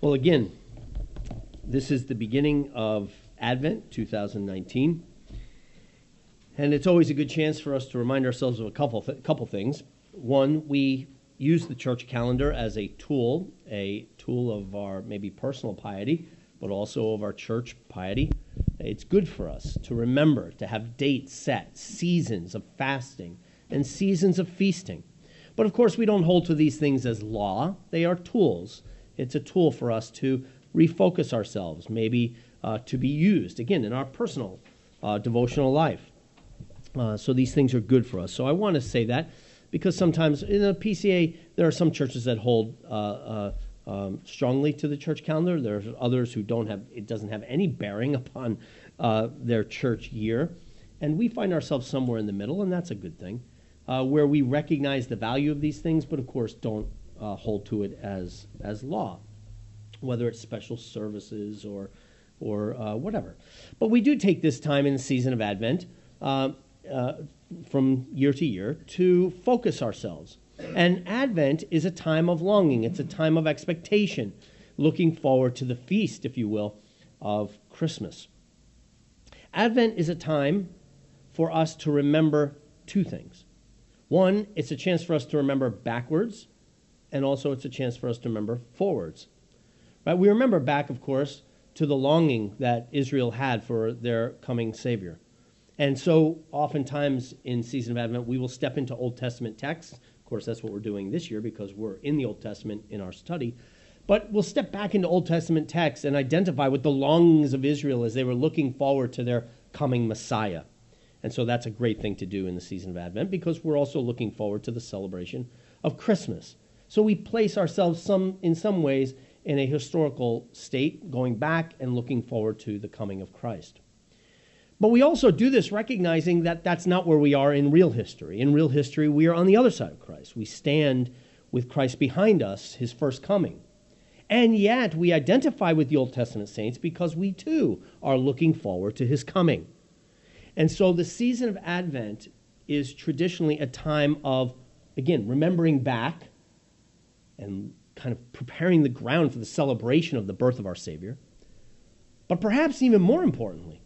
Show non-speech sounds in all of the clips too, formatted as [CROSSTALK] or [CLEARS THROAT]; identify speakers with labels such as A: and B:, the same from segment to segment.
A: Well, again, this is the beginning of Advent 2019. And it's always a good chance for us to remind ourselves of a couple, th- couple things. One, we use the church calendar as a tool, a tool of our maybe personal piety, but also of our church piety. It's good for us to remember to have dates set, seasons of fasting, and seasons of feasting. But of course, we don't hold to these things as law, they are tools. It's a tool for us to refocus ourselves, maybe uh, to be used, again, in our personal uh, devotional life. Uh, so these things are good for us. So I want to say that because sometimes in the PCA, there are some churches that hold uh, uh, um, strongly to the church calendar. There are others who don't have, it doesn't have any bearing upon uh, their church year. And we find ourselves somewhere in the middle, and that's a good thing, where we recognize the value of these things, but of course don't hold to it as, as law whether it's special services or or uh, whatever. But we do take this time in the season of Advent uh, uh, from year to year to focus ourselves. And Advent is a time of longing, it's a time of expectation, looking forward to the feast, if you will, of Christmas. Advent is a time for us to remember two things. One, it's a chance for us to remember backwards, and also it's a chance for us to remember forwards. Right? We remember back, of course, to the longing that Israel had for their coming Savior. And so, oftentimes in Season of Advent, we will step into Old Testament texts. Of course, that's what we're doing this year because we're in the Old Testament in our study. But we'll step back into Old Testament texts and identify with the longings of Israel as they were looking forward to their coming Messiah. And so that's a great thing to do in the season of Advent because we're also looking forward to the celebration of Christmas. So we place ourselves some in some ways in a historical state, going back and looking forward to the coming of Christ. But we also do this recognizing that that's not where we are in real history. In real history, we are on the other side of Christ. We stand with Christ behind us, his first coming. And yet, we identify with the Old Testament saints because we too are looking forward to his coming. And so the season of Advent is traditionally a time of, again, remembering back and kind of preparing the ground for the celebration of the birth of our Savior. But perhaps even more importantly,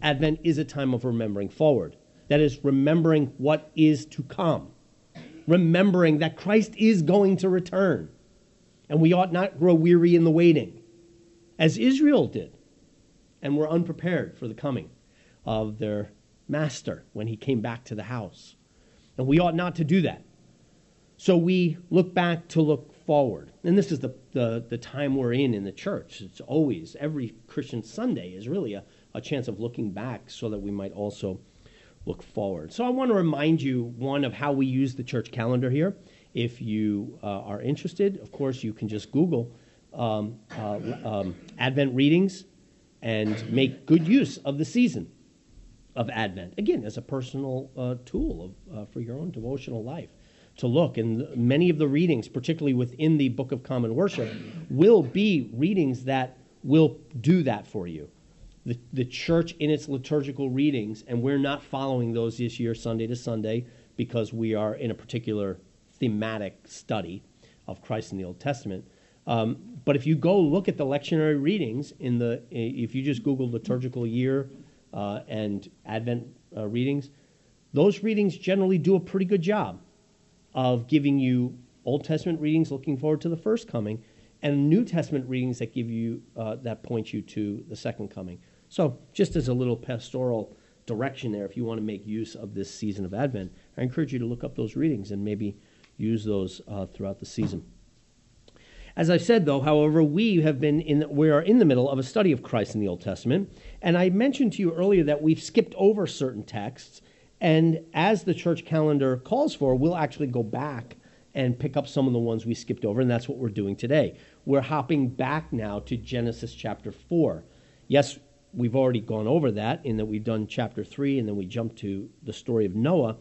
A: Advent is a time of remembering forward. That is, remembering what is to come, remembering that Christ is going to return. And we ought not grow weary in the waiting, as Israel did, and were unprepared for the coming of their master when he came back to the house. And we ought not to do that. So we look back to look forward. And this is the, the, the, time we're in in the church. It's always, every Christian Sunday is really a, a chance of looking back so that we might also look forward. So I want to remind you, one, of how we use the church calendar here. If you uh, are interested, of course, you can just Google um, uh, um, Advent readings and make good use of the season of Advent. Again, as a personal uh, tool of, uh, for your own devotional life to look. And many of the readings, particularly within the Book of Common Worship, will be readings that will do that for you. The, the church in its liturgical readings, and we're not following those this year, Sunday to Sunday, because we are in a particular thematic study of Christ in the Old Testament. Um, but if you go look at the lectionary readings in the, if you just Google liturgical year uh, and Advent uh, readings, those readings generally do a pretty good job of giving you Old Testament readings looking forward to the first coming, and New Testament readings that give you uh, that point you to the second coming. So, just as a little pastoral direction there, if you want to make use of this season of Advent, I encourage you to look up those readings and maybe use those uh, throughout the season. As I've said, though, however, we have been in we are in the middle of a study of Christ in the Old Testament, and I mentioned to you earlier that we've skipped over certain texts and as the church calendar calls for, we'll actually go back and pick up some of the ones we skipped over, and that's what we're doing today. We're hopping back now to Genesis chapter 4. Yes, we've already gone over that in that we've done chapter 3, and then we jumped to the story of Noah.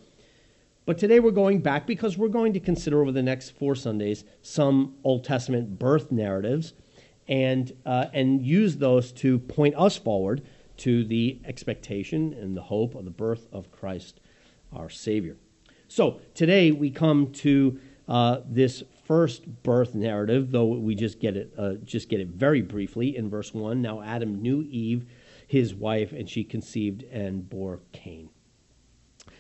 A: But today we're going back because we're going to consider over the next four Sundays some Old Testament birth narratives and, uh, and use those to point us forward to the expectation and the hope of the birth of Christ our Savior. So today we come to uh, this first birth narrative, though we just get it uh, just get it very briefly in verse one. Now Adam knew Eve, his wife, and she conceived and bore Cain.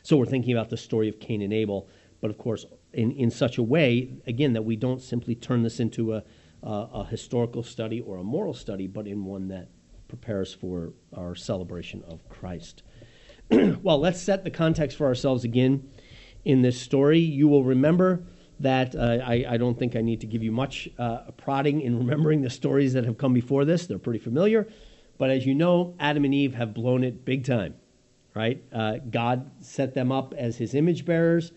A: So we're thinking about the story of Cain and Abel, but of course in, in such a way, again, that we don't simply turn this into a, a, a historical study or a moral study, but in one that prepares for our celebration of Christ. [CLEARS THROAT] well, let's set the context for ourselves again in this story. You will remember that uh, I, I, don't think I need to give you much uh, prodding in remembering the stories that have come before this. They're pretty familiar. But as you know, Adam and Eve have blown it big time, right? Uh, God set them up as his image bearers.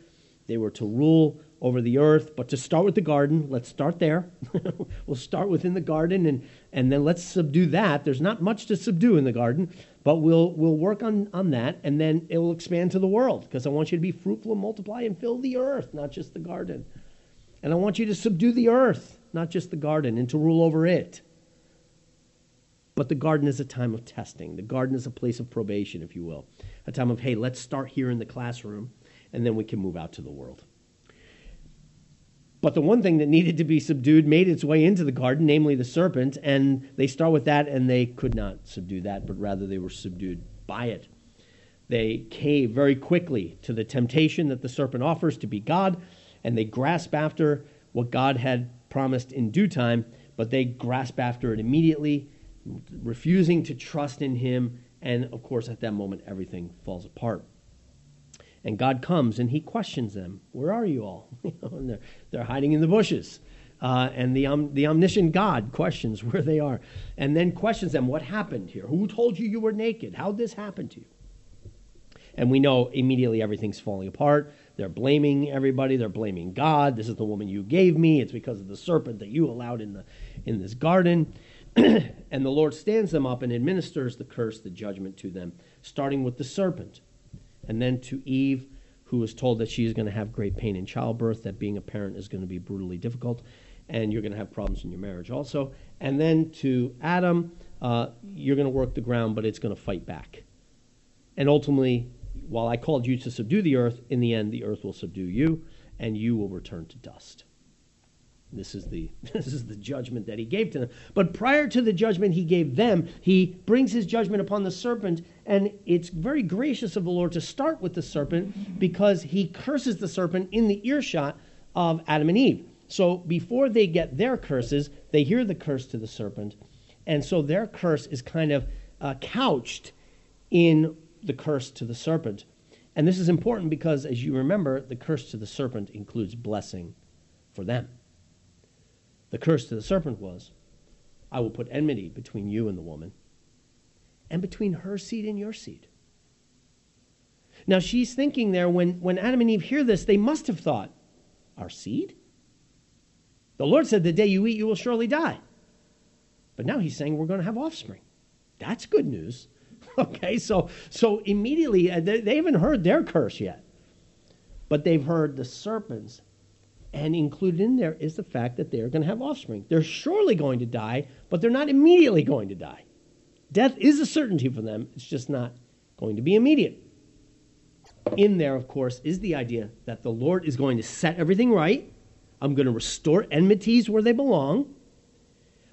A: They were to rule over the earth. But to start with the garden, let's start there. [LAUGHS] we'll start within the garden and, and then let's subdue that. There's not much to subdue in the garden, but we'll, we'll work on, on that and then it will expand to the world because I want you to be fruitful and multiply and fill the earth, not just the garden. And I want you to subdue the earth, not just the garden, and to rule over it. But the garden is a time of testing. The garden is a place of probation, if you will. A time of, hey, let's start here in the classroom, and then we can move out to the world. But the one thing that needed to be subdued made its way into the garden, namely the serpent, and they start with that, and they could not subdue that, but rather they were subdued by it. They cave very quickly to the temptation that the serpent offers to be God, and they grasp after what God had promised in due time, but they grasp after it immediately, refusing to trust in Him, and of course, at that moment, everything falls apart. And God comes and he questions them. Where are you all? [LAUGHS] they're, they're hiding in the bushes. Uh, and the, um, the omniscient God questions [LAUGHS] where they are. And then questions them, What happened here? Who told you you were naked? How did this happen to you? And we know immediately everything's falling apart. They're blaming everybody. They're blaming God. This is the woman you gave me. It's because of the serpent that you allowed in, the, in this garden. [CLEARS THROAT] and the Lord stands them up and administers the curse, the judgment to them, starting with the serpent and then to Eve, who was told that she is going to have great pain in childbirth, that being a parent is going to be brutally difficult, and you're going to have problems in your marriage also. And then to Adam, uh, you're going to work the ground, but it's going to fight back. And ultimately, while I called you to subdue the earth, in the end, the earth will subdue you, and you will return to dust. This is the [LAUGHS] this is the judgment that he gave to them. But prior to the judgment he gave them, he brings his judgment upon the serpent, and it's very gracious of the Lord to start with the serpent because he curses the serpent in the earshot of Adam and Eve. So before they get their curses, they hear the curse to the serpent, and so their curse is kind of uh, couched in the curse to the serpent. And this is important because, as you remember, the curse to the serpent includes blessing for them. The curse to the serpent was, I will put enmity between you and the woman, and between her seed and your seed. Now she's thinking there, when, when Adam and Eve hear this, they must have thought, Our seed? The Lord said, The day you eat, you will surely die. But now he's saying we're going to have offspring. That's good news. [LAUGHS] okay, so, so immediately, uh, they, they haven't heard their curse yet, but they've heard the serpent's and included in there is the fact that they're going to have offspring. They're surely going to die, but they're not immediately going to die. Death is a certainty for them, it's just not going to be immediate. In there, of course, is the idea that the Lord is going to set everything right. I'm going to restore enmities where they belong,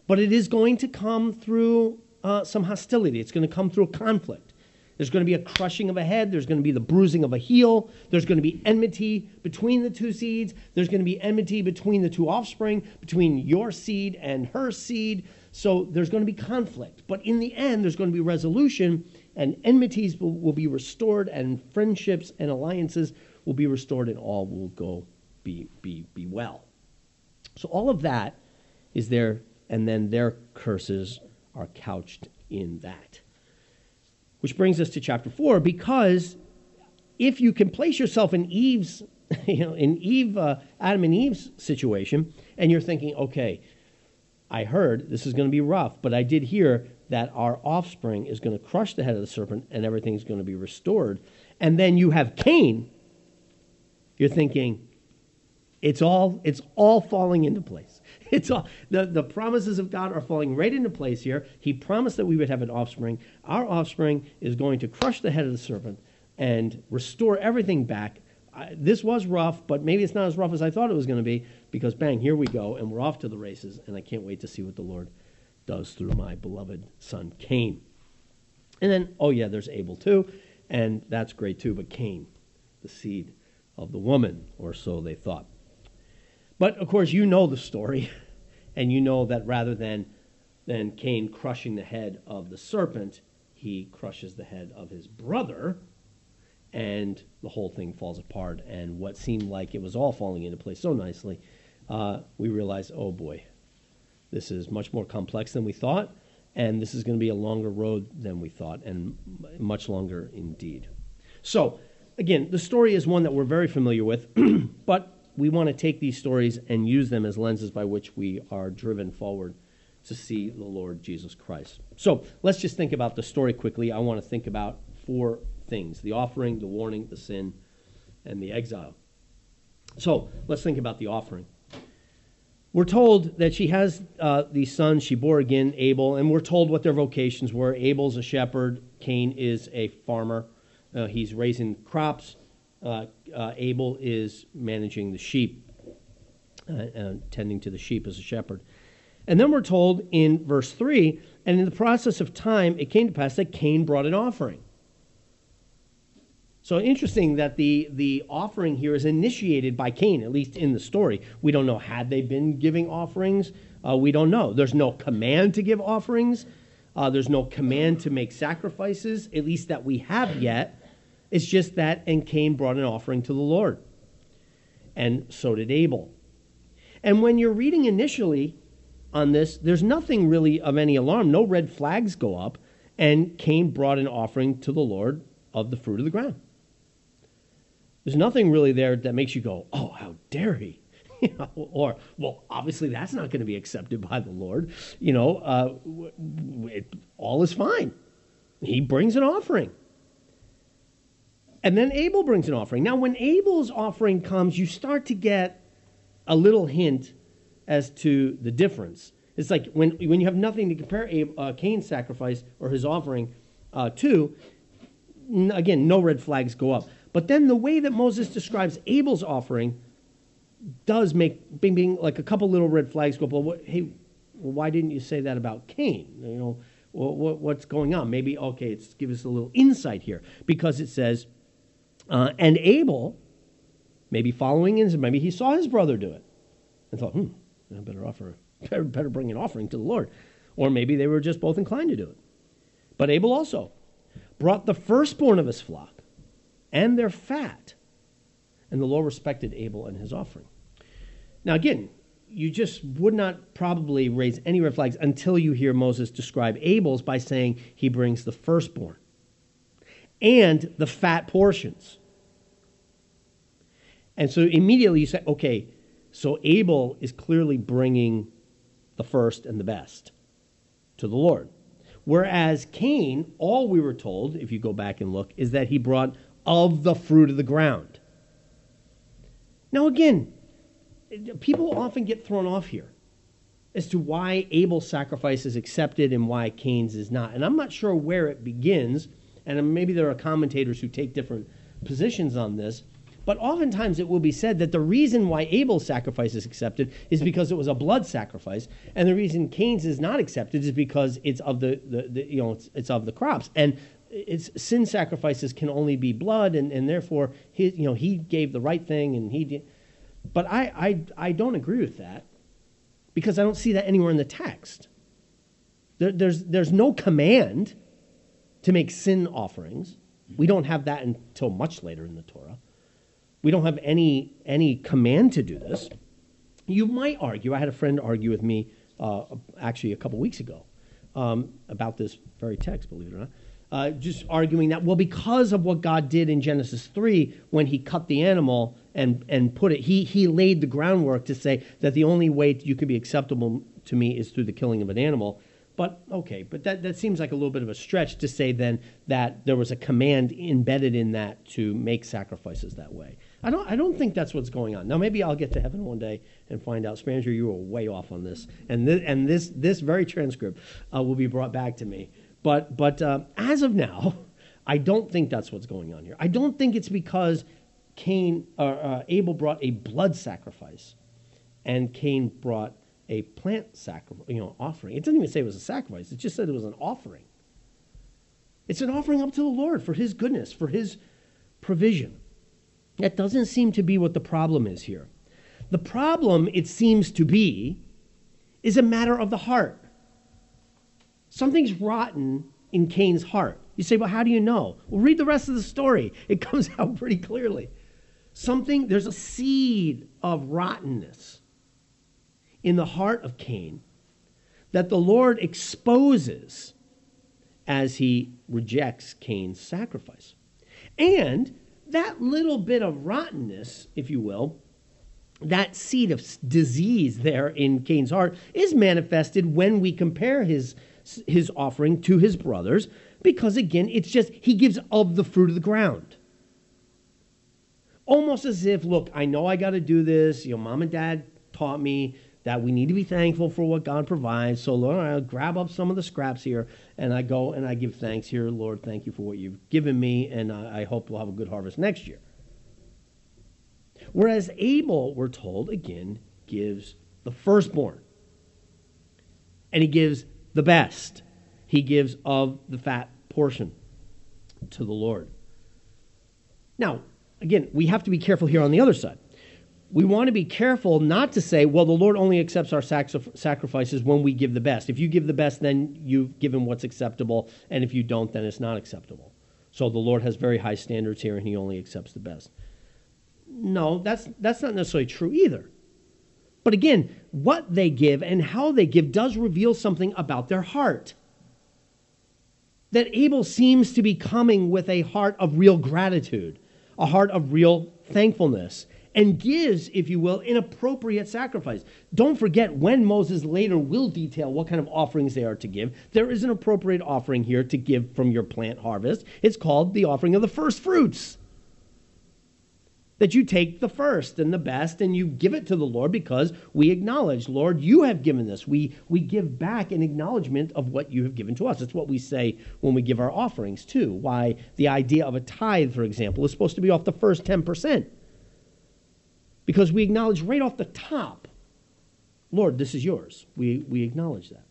A: but it is going to come through uh, some hostility. It's going to come through conflict. There's going to be a crushing of a head. There's going to be the bruising of a heel. There's going to be enmity between the two seeds. There's going to be enmity between the two offspring, between your seed and her seed. So there's going to be conflict. But in the end, there's going to be resolution, and enmities will, will be restored, and friendships and alliances will be restored, and all will go be, be, be well. So all of that is there, and then their curses are couched in that. Which brings us to chapter 4 because if you can place yourself in Eve's, [LAUGHS] you know, in Eve, uh, Adam and Eve's situation, and you're thinking, okay, I heard this is going to be rough, but I did hear that our offspring is going to crush the head of the serpent and everything's going to be restored. And then you have Cain, you're thinking, it's all, it's all falling into place. [LAUGHS] It's all the, the promises of God are falling right into place here. He promised that we would have an offspring. Our offspring is going to crush the head of the serpent and restore everything back. I, this was rough, but maybe it's not as rough as I thought it was going to be. because bang, here we go, and we're off to the races, and I can't wait to see what the Lord does through my beloved son Cain. And then, oh yeah, there's Abel too, and that's great too, but Cain, the seed of the woman, or so they thought. But of course, you know the story, [LAUGHS] and you know that rather than, than Cain crushing the head of the serpent, he crushes the head of his brother, and the whole thing falls apart. And what seemed like it was all falling into place so nicely, uh, we realize, oh boy, this is much more complex than we thought, and this is going to be a longer road than we thought, and much longer indeed. So, again, the story is one that we're very familiar with, [CLEARS THROAT] but we want to take these stories and use them as lenses by which we are driven forward to see the Lord Jesus Christ. So, let's just think about the story quickly. I want to think about four things the offering, the warning, the sin, and the exile. So, let's think about the offering. We're told that she has uh, these sons. She bore again Abel, and we're told what their vocations were. Abel's a shepherd, Cain is a farmer. Uh, he's raising crops. Uh, uh Abel is managing the sheep, uh, tending to the sheep as a shepherd. And then we're told in verse 3 and in the process of time, it came to pass that Cain brought an offering. So interesting that the, the offering here is initiated by Cain, at least in the story. We don't know had they been giving offerings. Uh, we don't know. There's no command to give offerings. Uh, there's no command to make sacrifices, at least that we have yet. It's just that, and Cain brought an offering to the Lord. And so did Abel. And when you're reading initially on this, there's nothing really of any alarm. No red flags go up. And Cain brought an offering to the Lord of the fruit of the ground. There's nothing really there that makes you go, oh, how dare he? [LAUGHS] You know, or, well, obviously that's not going to be accepted by the Lord. You know, uh, it, all is fine. He brings an offering. And then Abel brings an offering. Now, when Abel's offering comes, you start to get a little hint as to the difference. It's like when, when you have nothing to compare Abel, uh, Cain's sacrifice or his offering uh, to, n- again, no red flags go up. But then the way that Moses describes Abel's offering does make bing bing like a couple little red flags go up. Well, what, hey, why didn't you say that about Cain? You know, well, what, what's going on? Maybe okay, it's give us a little insight here because it says, uh, and Abel, maybe following in, maybe he saw his brother do it and thought, hmm, I better offer, [LAUGHS] better, better bring an offering to the Lord, or maybe they were just both inclined to do it. But Abel also brought the firstborn of his flock and their fat. And the Lord respected Abel and his offering. Now, again, you just would not probably raise any red flags until you hear Moses describe Abel's by saying he brings the firstborn and the fat portions. And so immediately you say, okay, so Abel is clearly bringing the first and the best to the Lord. Whereas Cain, all we were told, if you go back and look, is that he brought of the fruit of the ground. Now, again, people often get thrown off here as to why Abel's sacrifice is accepted and why Cain's is not. And I'm not sure where it begins, and maybe there are commentators who take different positions on this. But oftentimes it will be said that the reason why Abel's sacrifice is accepted is because it was a blood sacrifice, and the reason Cain's is not accepted is because it's of the, the, the you know it's, it's, of the crops. And it's sin sacrifices can only be blood, and, and therefore he you know he gave the right thing, and he did. But I, I I don't agree with that because I don't see that anywhere in the text. There, there's there's no command to make sin offerings. We don't have that until much later in the Torah. We don't have any any command to do this. You might argue. I had a friend argue with me uh, actually a couple weeks ago um, about this very text. Believe it or not uh, just arguing that, well, because of what God did in Genesis 3 when he cut the animal and, and put it, he, he laid the groundwork to say that the only way you can be acceptable to me is through the killing of an animal. But okay, but that, that seems like a little bit of a stretch to say then that there was a command embedded in that to make sacrifices that way. I don't, I don't think that's what's going on. Now, maybe I'll get to heaven one day and find out, Spranger, you were way off on this. And this, and this, this very transcript uh, will be brought back to me. But, but uh, as of now, [LAUGHS] I don't think that's what's going on here. I don't think it's because Cain or uh, Abel brought a blood sacrifice and Cain brought a plant sacrifice, you know, offering. It doesn't even say it was a sacrifice. It just said it was an offering. It's an offering up to the Lord for his goodness, for his provision. That doesn't seem to be what the problem is here. The problem, it seems to be, is a matter of the heart. Something's rotten in Cain's heart. You say, well, how do you know? Well, read the rest of the story. It comes [LAUGHS] out pretty clearly. Something, there's a seed of rottenness in the heart of Cain that the Lord exposes as he rejects Cain's sacrifice. And that little bit of rottenness, if you will, that seed of disease there in Cain's heart is manifested when we compare his, his offering to his brothers, because again, it's just he gives of the fruit of the ground. Almost as if, look, I know I got to do this. You know, mom and dad taught me that we need to be thankful for what God provides. So, Lord, I'll grab up some of the scraps here and I go and I give thanks here. Lord, thank you for what you've given me, and I, hope we'll have a good harvest next year. Whereas Abel, we're told, again, gives the firstborn. And he gives the best. He gives of the fat portion to the Lord. Now, again, we have to be careful here on the other side. We want to be careful not to say, well, the Lord only accepts our sacrifices when we give the best. If you give the best, then you've given what's acceptable, and if you don't, then it's not acceptable. So the Lord has very high standards here, and he only accepts the best. No, that's, that's not necessarily true either. But again, what they give and how they give does reveal something about their heart. That Abel seems to be coming with a heart of real gratitude, a heart of real thankfulness, and gives, if you will, an appropriate sacrifice. Don't forget when Moses later will detail what kind of offerings they are to give. There is an appropriate offering here to give from your plant harvest. It's called the offering of the first fruits that you take the first and the best and you give it to the Lord because we acknowledge, Lord, you have given this. We, we give back an acknowledgement of what you have given to us. It's what we say when we give our offerings, too. Why the idea of a tithe, for example, is supposed to be off the first 10%. Because we acknowledge right off the top, Lord, this is yours. We, we acknowledge that.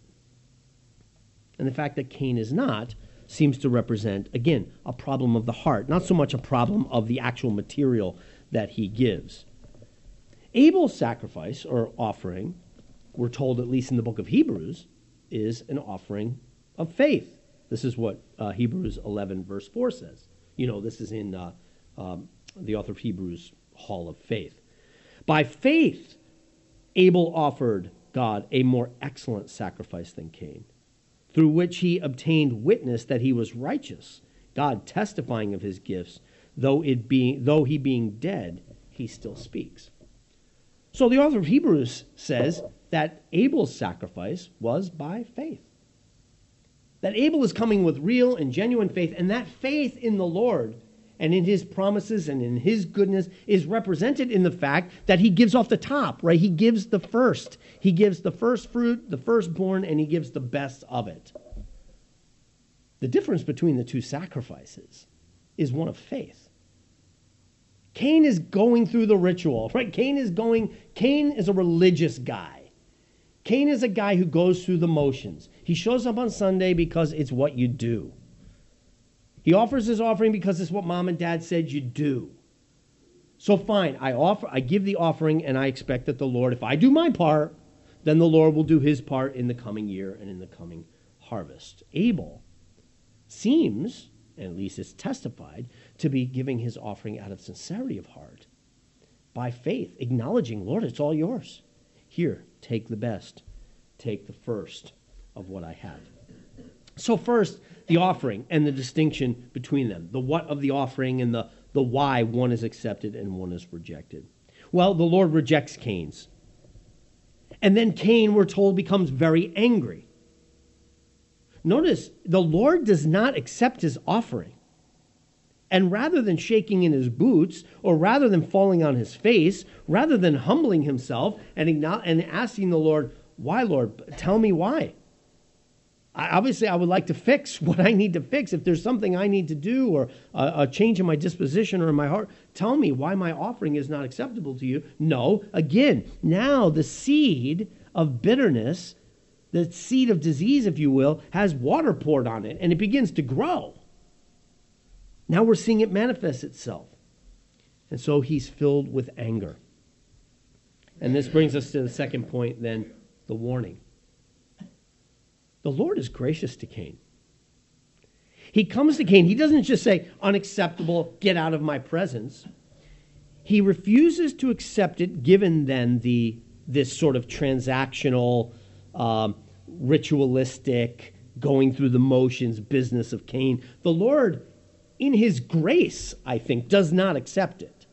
A: And the fact that Cain is not seems to represent, again, a problem of the heart, not so much a problem of the actual material that he gives. Abel's sacrifice or offering, we're told, at least in the book of Hebrews, is an offering of faith. This is what uh, Hebrews 11, verse 4 says. You know, this is in uh, um, the author of Hebrews' Hall of Faith. By faith, Abel offered God a more excellent sacrifice than Cain, through which he obtained witness that he was righteous, God testifying of his gifts though, it being, though he being dead, he still speaks. So the author of Hebrews says that Abel's sacrifice was by faith. That Abel is coming with real and genuine faith, and that faith in the Lord and in his promises and in his goodness is represented in the fact that he gives off the top, right? He gives the first. He gives the first fruit, the firstborn, and he gives the best of it. The difference between the two sacrifices is one of faith. Cain is going through the ritual, right? Cain is going, Cain is a religious guy. Cain is a guy who goes through the motions. He shows up on Sunday because it's what you do. He offers his offering because it's what mom and dad said you do. So fine, I offer I give the offering and I expect that the Lord, if I do my part, then the Lord will do his part in the coming year and in the coming harvest. Abel seems, at least it's testified, to be giving his offering out of sincerity of heart, by faith, acknowledging, Lord, it's all yours. Here, take the best, take the first of what I have. So, first, the offering and the distinction between them the what of the offering and the, the why one is accepted and one is rejected. Well, the Lord rejects Cain's. And then Cain, we're told, becomes very angry. Notice the Lord does not accept his offering. And rather than shaking in his boots, or rather than falling on his face, rather than humbling himself and, and asking the Lord, Why, Lord? Tell me why. I, obviously, I would like to fix [LAUGHS] what I need to fix. If there's something I need to do or a, a change in my disposition or in my heart, tell me why my offering is not acceptable to you. No, again, now the seed of bitterness, the seed of disease, if you will, has water poured on it and it begins to grow. Now we're seeing it manifest itself. And so he's filled with anger. And this brings us to the second point then the warning. The Lord is gracious to Cain. He comes to Cain. He doesn't just say, unacceptable, get out of my presence. He refuses to accept it, given then the, this sort of transactional, um, ritualistic, going through the motions business of Cain. The Lord, in his grace, I think, does not accept it.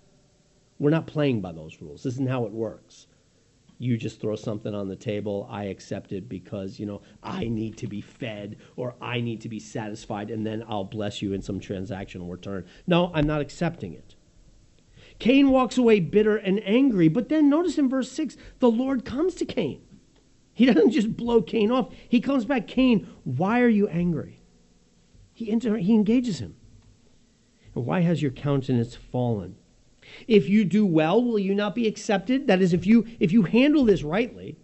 A: We're not playing by those rules. This isn't how it works you just throw something on the table i accept it because you know i need to be fed or i need to be satisfied and then i'll bless you in some transactional return. No i'm not accepting it. Cain walks away bitter and angry but then notice in verse 6 the lord comes to cain. He doesn't just blow cain off. He comes back cain why are you angry? He, inter- he engages him. And why has your countenance fallen if you do well, will you not be accepted? That is, if you, if you handle this rightly,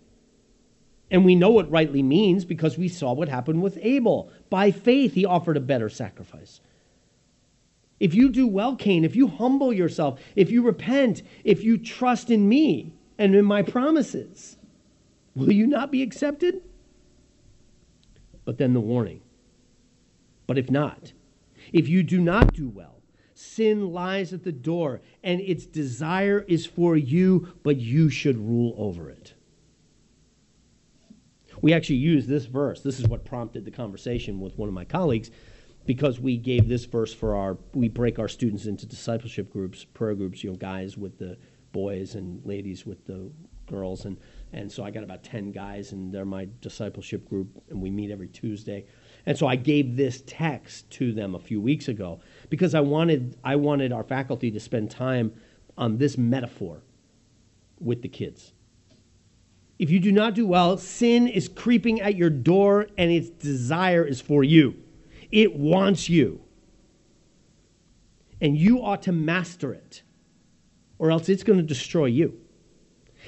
A: and we know what rightly means because we saw what happened with Abel. By faith, he offered a better sacrifice. If you do well, Cain, if you humble yourself, if you repent, if you trust in me and in my promises, will you not be accepted? But then the warning. But if not, if you do not do well, Sin lies at the door, and its desire is for you, but you should rule over it. We actually use this verse. This is what prompted the conversation with one of my colleagues because we gave this verse for our we break our students into discipleship groups, prayer groups, you know, guys with the boys and ladies with the girls and and so I got about 10 guys and they're my discipleship group and we meet every Tuesday. And so I gave this text to them a few weeks ago because I wanted, I wanted our faculty to spend time on this metaphor with the kids. If you do not do well, sin is creeping at your door and its desire is for you. It wants you. And you ought to master it, or else it's going to destroy you.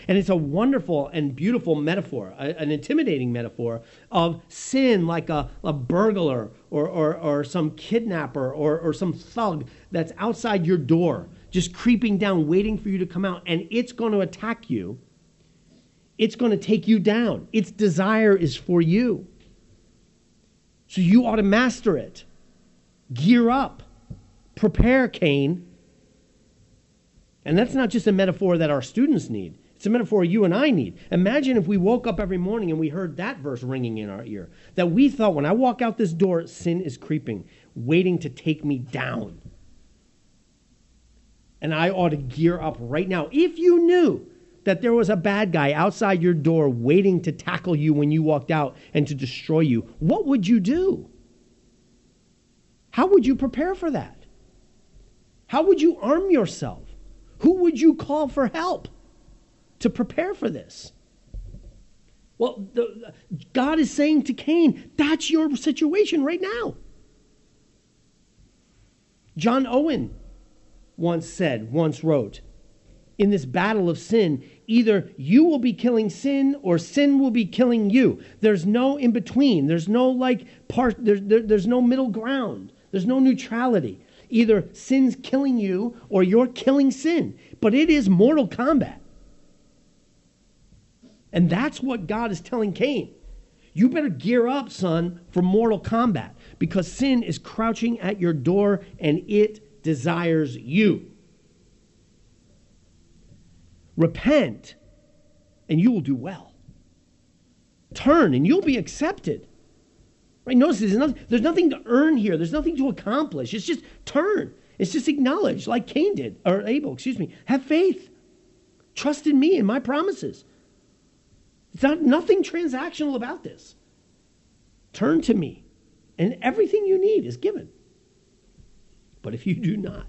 A: And it's a wonderful and beautiful metaphor, a, an intimidating metaphor of sin like a, a burglar or, or, or some kidnapper or, or some thug that's outside your door, just creeping down, waiting for you to come out. And it's going to attack you, it's going to take you down. Its desire is for you. So you ought to master it. Gear up. Prepare, Cain. And that's not just a metaphor that our students need. It's a metaphor you and I need. Imagine if we woke up every morning and we heard that verse ringing in our ear. That we thought, when I walk out this door, sin is creeping, waiting to take me down. And I ought to gear up right now. If you knew that there was a bad guy outside your door waiting to tackle you when you walked out and to destroy you, what would you do? How would you prepare for that? How would you arm yourself? Who would you call for help? To prepare for this. Well, the, God is saying to Cain, that's your situation right now. John Owen once said, once wrote, in this battle of sin, either you will be killing sin or sin will be killing you. There's no in between. There's no like part, there's, there, there's no middle ground. There's no neutrality. Either sin's killing you or you're killing sin. But it is mortal combat. And that's what God is telling Cain. You better gear up, son, for mortal combat because sin is crouching at your door and it desires you. Repent and you will do well. Turn and you'll be accepted. Right? Notice there's nothing, there's nothing to earn here. There's nothing to accomplish. It's just turn. It's just acknowledge, like Cain did, or Abel, excuse me. Have faith. Trust in me and my promises. It's not nothing transactional about this. Turn to me, and everything you need is given. But if you do not,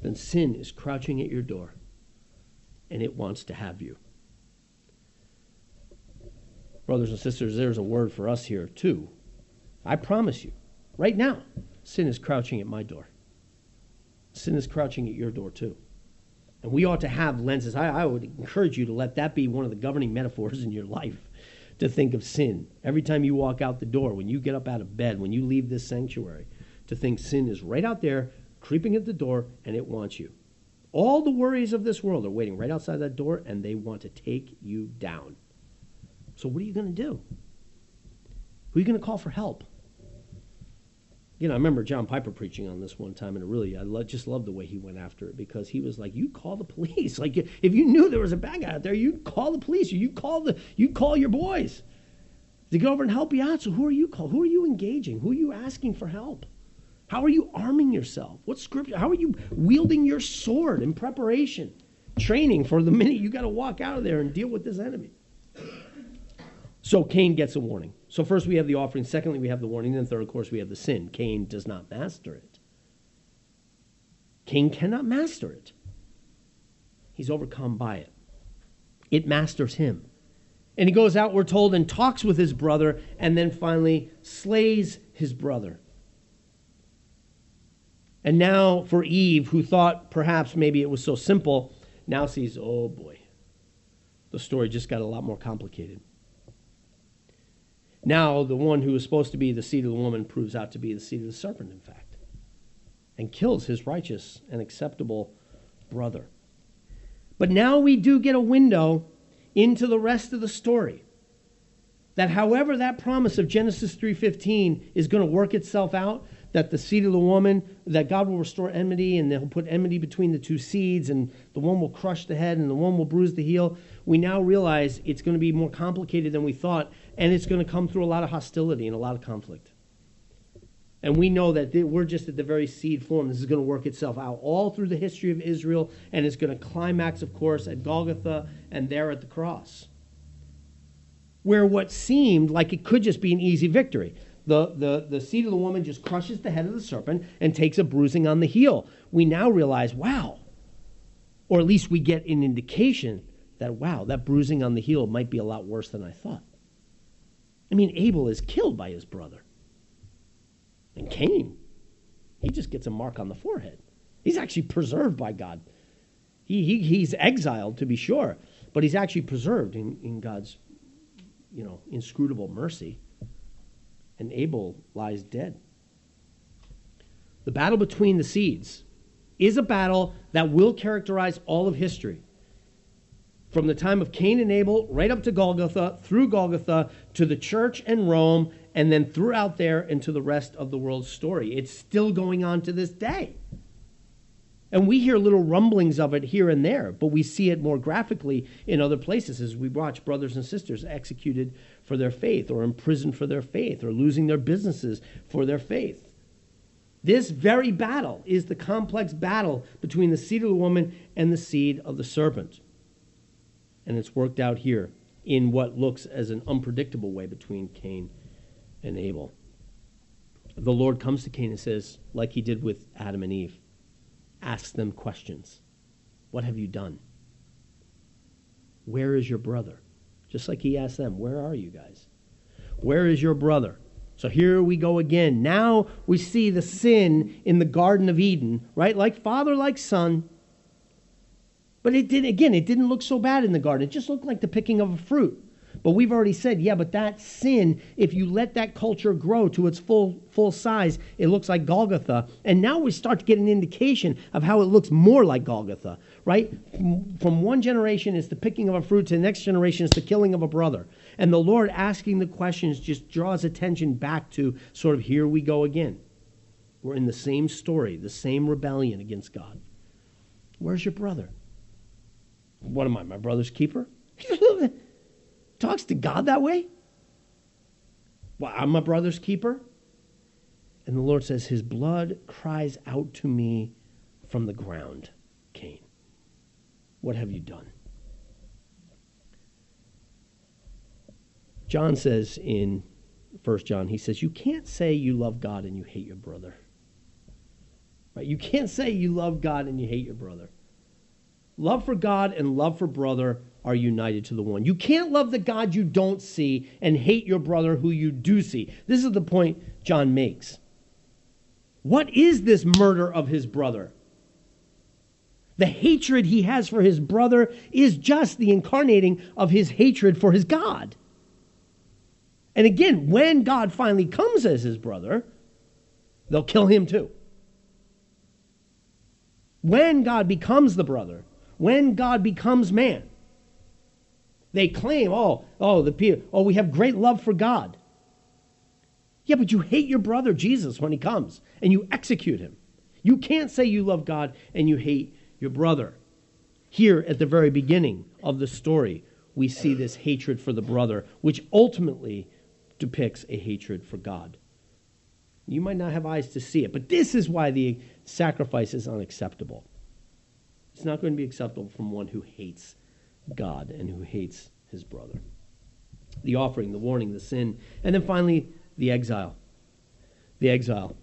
A: then sin is crouching at your door, and it wants to have you. Brothers and sisters, there's a word for us here, too. I promise you, right now, sin is crouching at my door. Sin is crouching at your door, too. And we ought to have lenses. I, I would encourage you to let that be one of the governing metaphors in your life to think of sin. Every time you walk out the door, when you get up out of bed, when you leave this sanctuary, to think sin is right out there, creeping at the door, and it wants you. All the worries of this world are waiting right outside that door, and they want to take you down. So, what are you going to do? Who are you going to call for help? You know, I remember John Piper preaching on this one time, and it really, I lo- just love the way he went after it because he was like, "You call the police. [LAUGHS] Like, if you knew there was a bad guy out there, you'd call the police. You call the, you call your boys to go over and help you out. So, who are you call? Who are you engaging? Who are you asking for help? How are you arming yourself? What scripture? How are you wielding your sword in preparation, training for the minute you got to walk out of there and deal with this enemy? So Cain gets a warning. So first we have the offering. Secondly, we have the warning. and third, of course, we have the sin. Cain does not master it. Cain cannot master it. He's overcome by it. It masters him. And he goes out, we're told, and talks with his brother, and then finally slays his brother. And now for Eve, who thought perhaps maybe it was so simple, now sees, oh boy, the story just got a lot more complicated. Now, the one who was supposed to be the seed of the woman proves out to be the seed of the serpent, in fact, and kills his righteous and acceptable brother. But now we do get a window into the rest of the story. That however that promise of Genesis 3:15 is going to work itself out, that the seed of the woman, that God will restore enmity and they'll put enmity between the two seeds and the one will crush the head and the one will bruise the heel. We now realize it's going to be more complicated than we thought and it's going to come through a lot of hostility and a lot of conflict. And we know that we're just at the very seed form. This is going to work itself out all through the history of Israel, and it's going to climax, of course, at Golgotha and there at the cross. Where what seemed like it could just be an easy victory the, the, the seed of the woman just crushes the head of the serpent and takes a bruising on the heel. We now realize, wow, or at least we get an indication that, wow, that bruising on the heel might be a lot worse than I thought. I mean, Abel is killed by his brother. And Cain, he just gets a mark on the forehead. He's actually preserved by God. He, he, he's exiled, to be sure, but he's actually preserved in, in God's, you know, inscrutable mercy and Abel lies dead. The battle between the seeds is a battle that will characterize all of history. From the time of Cain and Abel, right up to Golgotha, through Golgotha, to the church and Rome, and then throughout there into the rest of the world's story. It's still going on to this day. And we hear little rumblings of it here and there, but we see it more graphically in other places as we watch brothers and sisters executed for their faith, or imprisoned for their faith, or losing their businesses for their faith. This very battle is the complex battle between the seed of the woman and the seed of the serpent. And it's worked out here in what looks as an unpredictable way between Cain and Abel. The Lord comes to Cain and says, like he did with Adam and Eve, Ask them questions. What have you done? Where is your brother? Just like he asked them, Where are you guys? Where is your brother? So here we go again. Now we see the sin in the Garden of Eden, right? Like father, like son. But it did again, it didn't look so bad in the garden. It just looked like the picking of a fruit. But we've already said, yeah, but that sin, if you let that culture grow to its full full size, it looks like Golgotha. And now we start to get an indication of how it looks more like Golgotha, right? From one generation it's the picking of a fruit to the next generation it's the killing of a brother. And the Lord asking the questions just draws attention back to sort of here we go again. We're in the same story, the same rebellion against God. Where's your brother? What am I, my brother's keeper? [LAUGHS] talks to God that way? Well, I'm my brother's keeper. And the Lord says, His blood cries out to me from the ground, Cain. What have you done? John says in 1 John, he says, You can't say you love God and you hate your brother. Right? You can't say you love God and you hate your brother. Love for God and love for brother are united to the one. You can't love the God you don't see and hate your brother who you do see. This is the point John makes. What is this murder of his brother? The hatred he has for his brother is just the incarnating of his hatred for his God. And again, when God finally comes as his brother, they'll kill him too. When God becomes the brother, when God becomes man, they claim, oh, oh, the people, oh, we have great love for God. Yeah, but you hate your brother Jesus when he comes and you execute him. You can't say you love God and you hate your brother. Here at the very beginning of the story, we see this hatred for the brother, which ultimately depicts a hatred for God. You might not have eyes to see it, but this is why the sacrifice is unacceptable. It's not going to be acceptable from one who hates God and who hates his brother. The offering, the warning, the sin, and then finally the exile. The exile.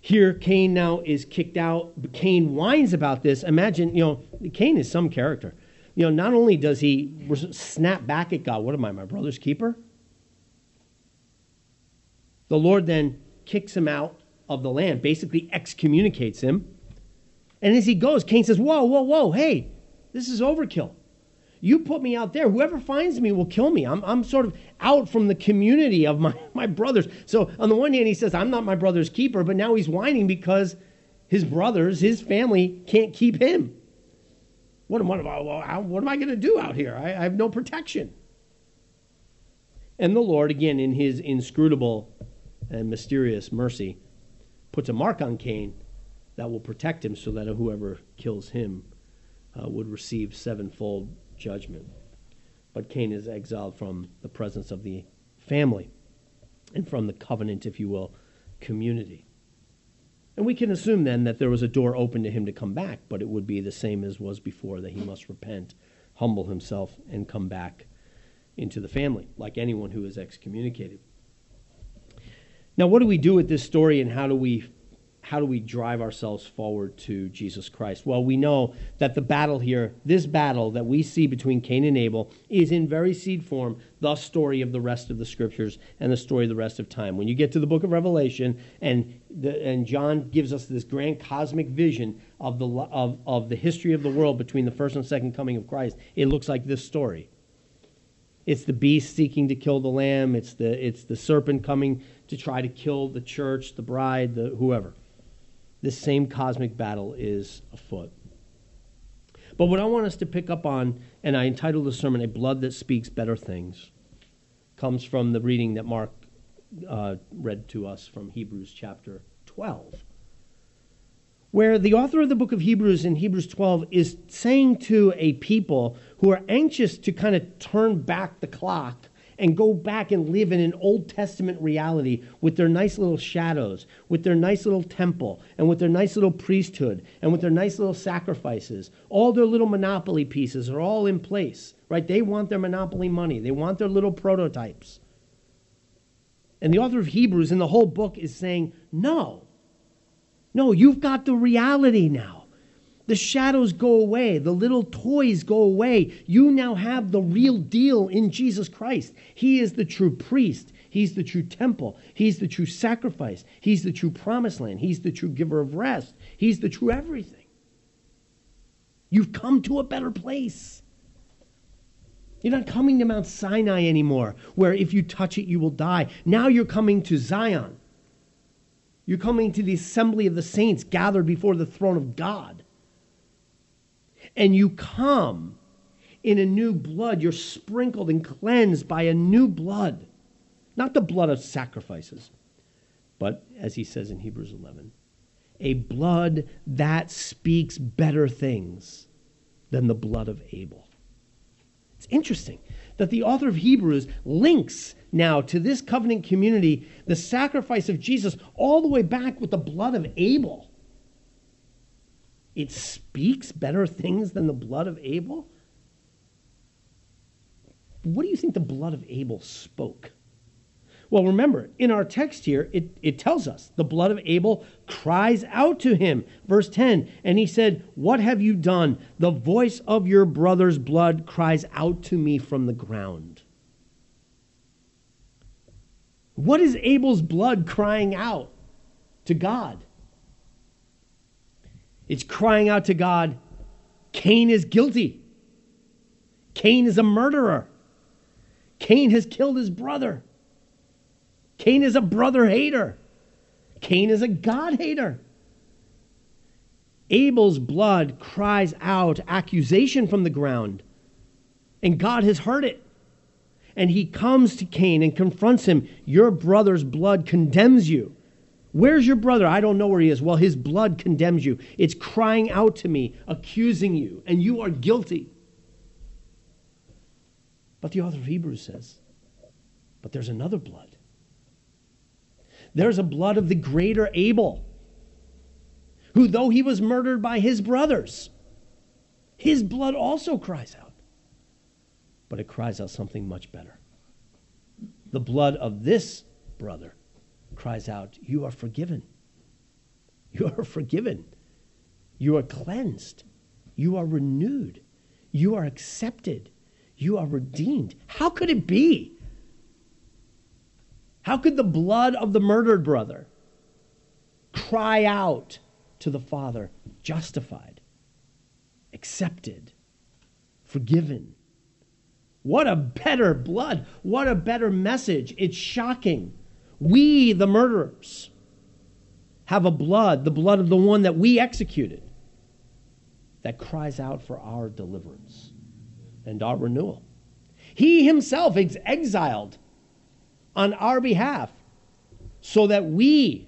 A: Here, Cain now is kicked out. Cain whines about this. Imagine, you know, Cain is some character. You know, not only does he snap back at God, what am I, my brother's keeper? The Lord then kicks him out of the land, basically excommunicates him. And as he goes, Cain says, Whoa, whoa, whoa, hey, this is overkill. You put me out there. Whoever finds me will kill me. I'm, I'm sort of out from the community of my, [LAUGHS] my brothers. So, on the one hand, he says, I'm not my brother's keeper, but now he's whining because his brothers, his family, can't keep him. What, am, what, am, I, I going to do out here? I, I have no protection. And the Lord, again, in his inscrutable and mysterious mercy, puts a mark on Cain that will protect him so that whoever kills him uh, would receive sevenfold judgment. But Cain is exiled from the presence of the family and from the covenant, if you will, community. And we can assume then that there was a door open to him to come back, but it would be the same as was before that he must repent, humble himself, and come back into the family, like anyone who is excommunicated. Now, what do we do with this story and how do we how do we drive ourselves forward to Jesus Christ? Well, we know that the battle here, this battle that we see between Cain and Abel, is in very seed form the story of the rest of the scriptures and the story of the rest of time. When you get to the book of Revelation and the, and John gives us this grand cosmic vision of the of, of the history of the world between the first and second coming of Christ, it looks like this story. It's the beast seeking to kill the lamb. It's the, it's the serpent coming to try to kill the church, the bride, the whoever this same cosmic battle is afoot. But what I want us to pick up on, and I entitled the sermon, A Blood That Speaks Better Things, comes from the reading that Mark uh, read to us from Hebrews chapter 12, where the author of the book of Hebrews in Hebrews 12 is saying to a people who are anxious to kind of turn back the clock and go back and live in an Old Testament reality with their nice little shadows, with their nice little temple, and with their nice little priesthood, and with their nice little sacrifices. All their little monopoly pieces are all in place, right? They want their monopoly money, they want their little prototypes. And the author of Hebrews in the whole book is saying, no. No, you've got the reality now. The shadows go away. The little toys go away. You now have the real deal in Jesus Christ. He is the true priest. He's the true temple. He's the true sacrifice. He's the true promised land. He's the true giver of rest. He's the true everything. You've come to a better place. You're not coming to Mount Sinai anymore, where if you touch it, you will die. Now you're coming to Zion. You're coming to the assembly of the saints gathered before the throne of God and you come in a new blood. You're sprinkled and cleansed by a new blood, not the blood of sacrifices, but as he says in Hebrews 11, a blood that speaks better things than the blood of Abel. It's interesting that the author of Hebrews links now to this covenant community the sacrifice of Jesus all the way back with the blood of Abel. It speaks better things than the blood of Abel? What do you think the blood of Abel spoke? Well, remember, in our text here, it, it tells us the blood of Abel cries out to him. Verse 10 And he said, What have you done? The voice of your brother's blood cries out to me from the ground. What is Abel's blood crying out to God? It's crying out to God, Cain is guilty. Cain is a murderer. Cain has killed his brother. Cain is a brother hater. Cain is a God hater. Abel's blood cries out accusation from the ground, and God has heard it. And he comes to Cain and confronts him. Your brother's blood condemns you. Where's your brother? I don't know where he is. Well, his blood condemns you. It's crying out to me, accusing you, and you are guilty. But the author of Hebrews says, but there's another blood. There's a blood of the greater Abel, who, though he was murdered by his brothers, his blood also cries out. But it cries out something much better. The blood of this brother cries out, You are forgiven. You are forgiven. You are cleansed. You are renewed. You are accepted. You are redeemed. How could it be? How could the blood of the murdered brother cry out to the Father, justified, accepted, forgiven? What a better blood. What a better message. It's shocking. We, the murderers, have a blood, the blood of the one that we executed, that cries out for our deliverance and our renewal. He himself is exiled on our behalf so that we,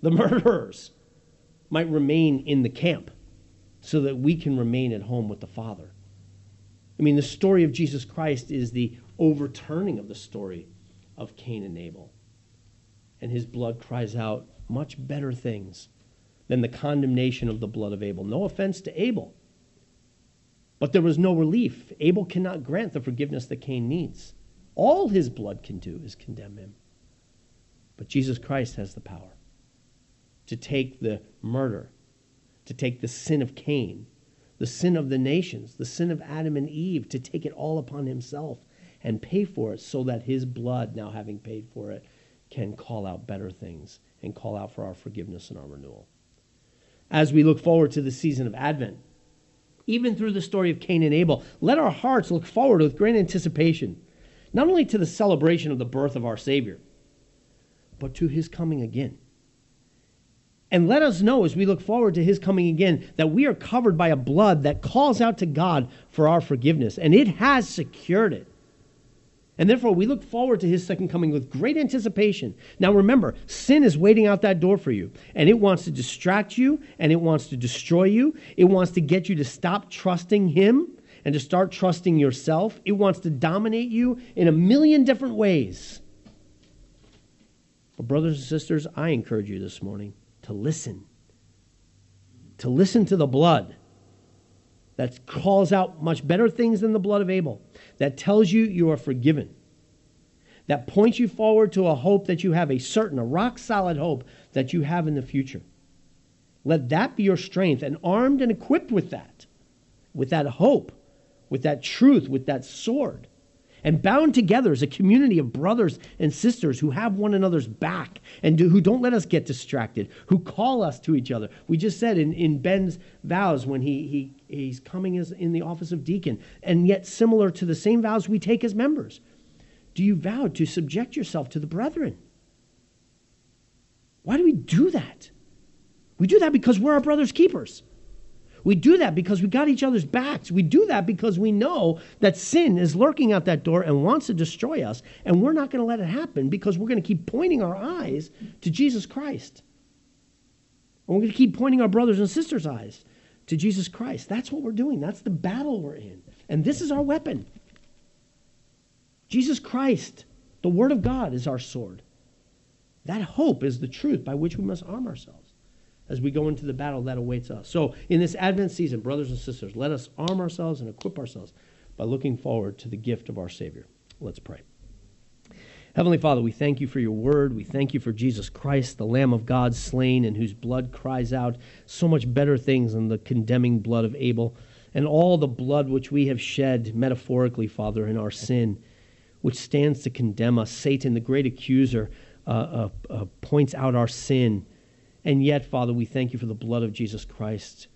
A: the [LAUGHS] murderers, might remain in the camp, so that we can remain at home with the Father. I mean, the story of Jesus Christ is the overturning of the story of Cain and Abel. And his blood cries out much better things than the condemnation of the blood of Abel. No offense to Abel. But there was no relief. Abel cannot grant the forgiveness that Cain needs. All his blood can do is condemn him. But Jesus Christ has the power to take the murder, to take the sin of Cain, the sin of the nations, the sin of Adam and Eve, to take it all upon himself and pay for it so that his blood, now having paid for it, can call out better things and call out for our forgiveness and our renewal. As we look forward to the season of Advent, even through the story of Cain and Abel, let our hearts look forward with great anticipation not only to the celebration of the birth of our Savior, but to his coming again. And let us know as we look forward to his coming again that we are covered by a blood that calls out to God for our forgiveness, and it has secured it. And therefore, we look forward to his second coming with great anticipation. Now, remember, sin is waiting out that door for you, and it wants to distract you, and it wants to destroy you. It wants to get you to stop trusting him and to start trusting yourself. It wants to dominate you in a million different ways. But, brothers and sisters, I encourage you this morning to listen. To listen to the blood that calls out much better things than the blood of Abel, that tells you you are forgiven, that points you forward to a hope that you have, a certain, a rock solid hope that you have in the future. Let that be your strength, and armed and equipped with that, with that hope, with that truth, with that sword, and bound together as a community of brothers and sisters who have one another's back and do, who don't let us get distracted, who call us to each other. We just said in, in Ben's vows when he, he, he's coming as in the office of deacon, and yet similar to the same vows we take as members. Do you vow to subject yourself to the brethren? Why do we do that? We do that because we're our brother's keepers. We do that because we got each other's backs. We do that because we know that sin is lurking out that door and wants to destroy us. And we're not going to let it happen because we're going to keep pointing our eyes to Jesus Christ. And we're going to keep pointing our brothers and sisters' eyes to Jesus Christ. That's what we're doing. That's the battle we're in. And this is our weapon. Jesus Christ, the Word of God, is our sword. That hope is the truth by which we must arm ourselves as we go into the battle that awaits us. So, in this Advent season, brothers and sisters, let us arm ourselves and equip ourselves by looking forward to the gift of our Savior. Let's pray. Heavenly Father, we thank you for your word. We thank you for Jesus Christ, the Lamb of God slain, and whose blood cries out so much better things than the condemning blood of Abel, and all the blood which we have shed, metaphorically, Father, in our sin, which stands to condemn us. Satan, the great accuser, uh, uh, uh, points out our sin. And yet, Father, we thank you for the blood of Jesus Christ,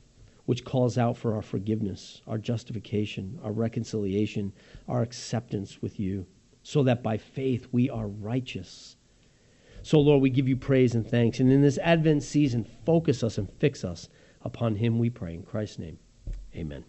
A: which calls out for our forgiveness, our justification, our reconciliation, our acceptance with you so that by faith we are righteous. So, Lord, we give you praise and thanks. And in this Advent season, focus us and fix us upon Him, we pray. In Christ's name, amen.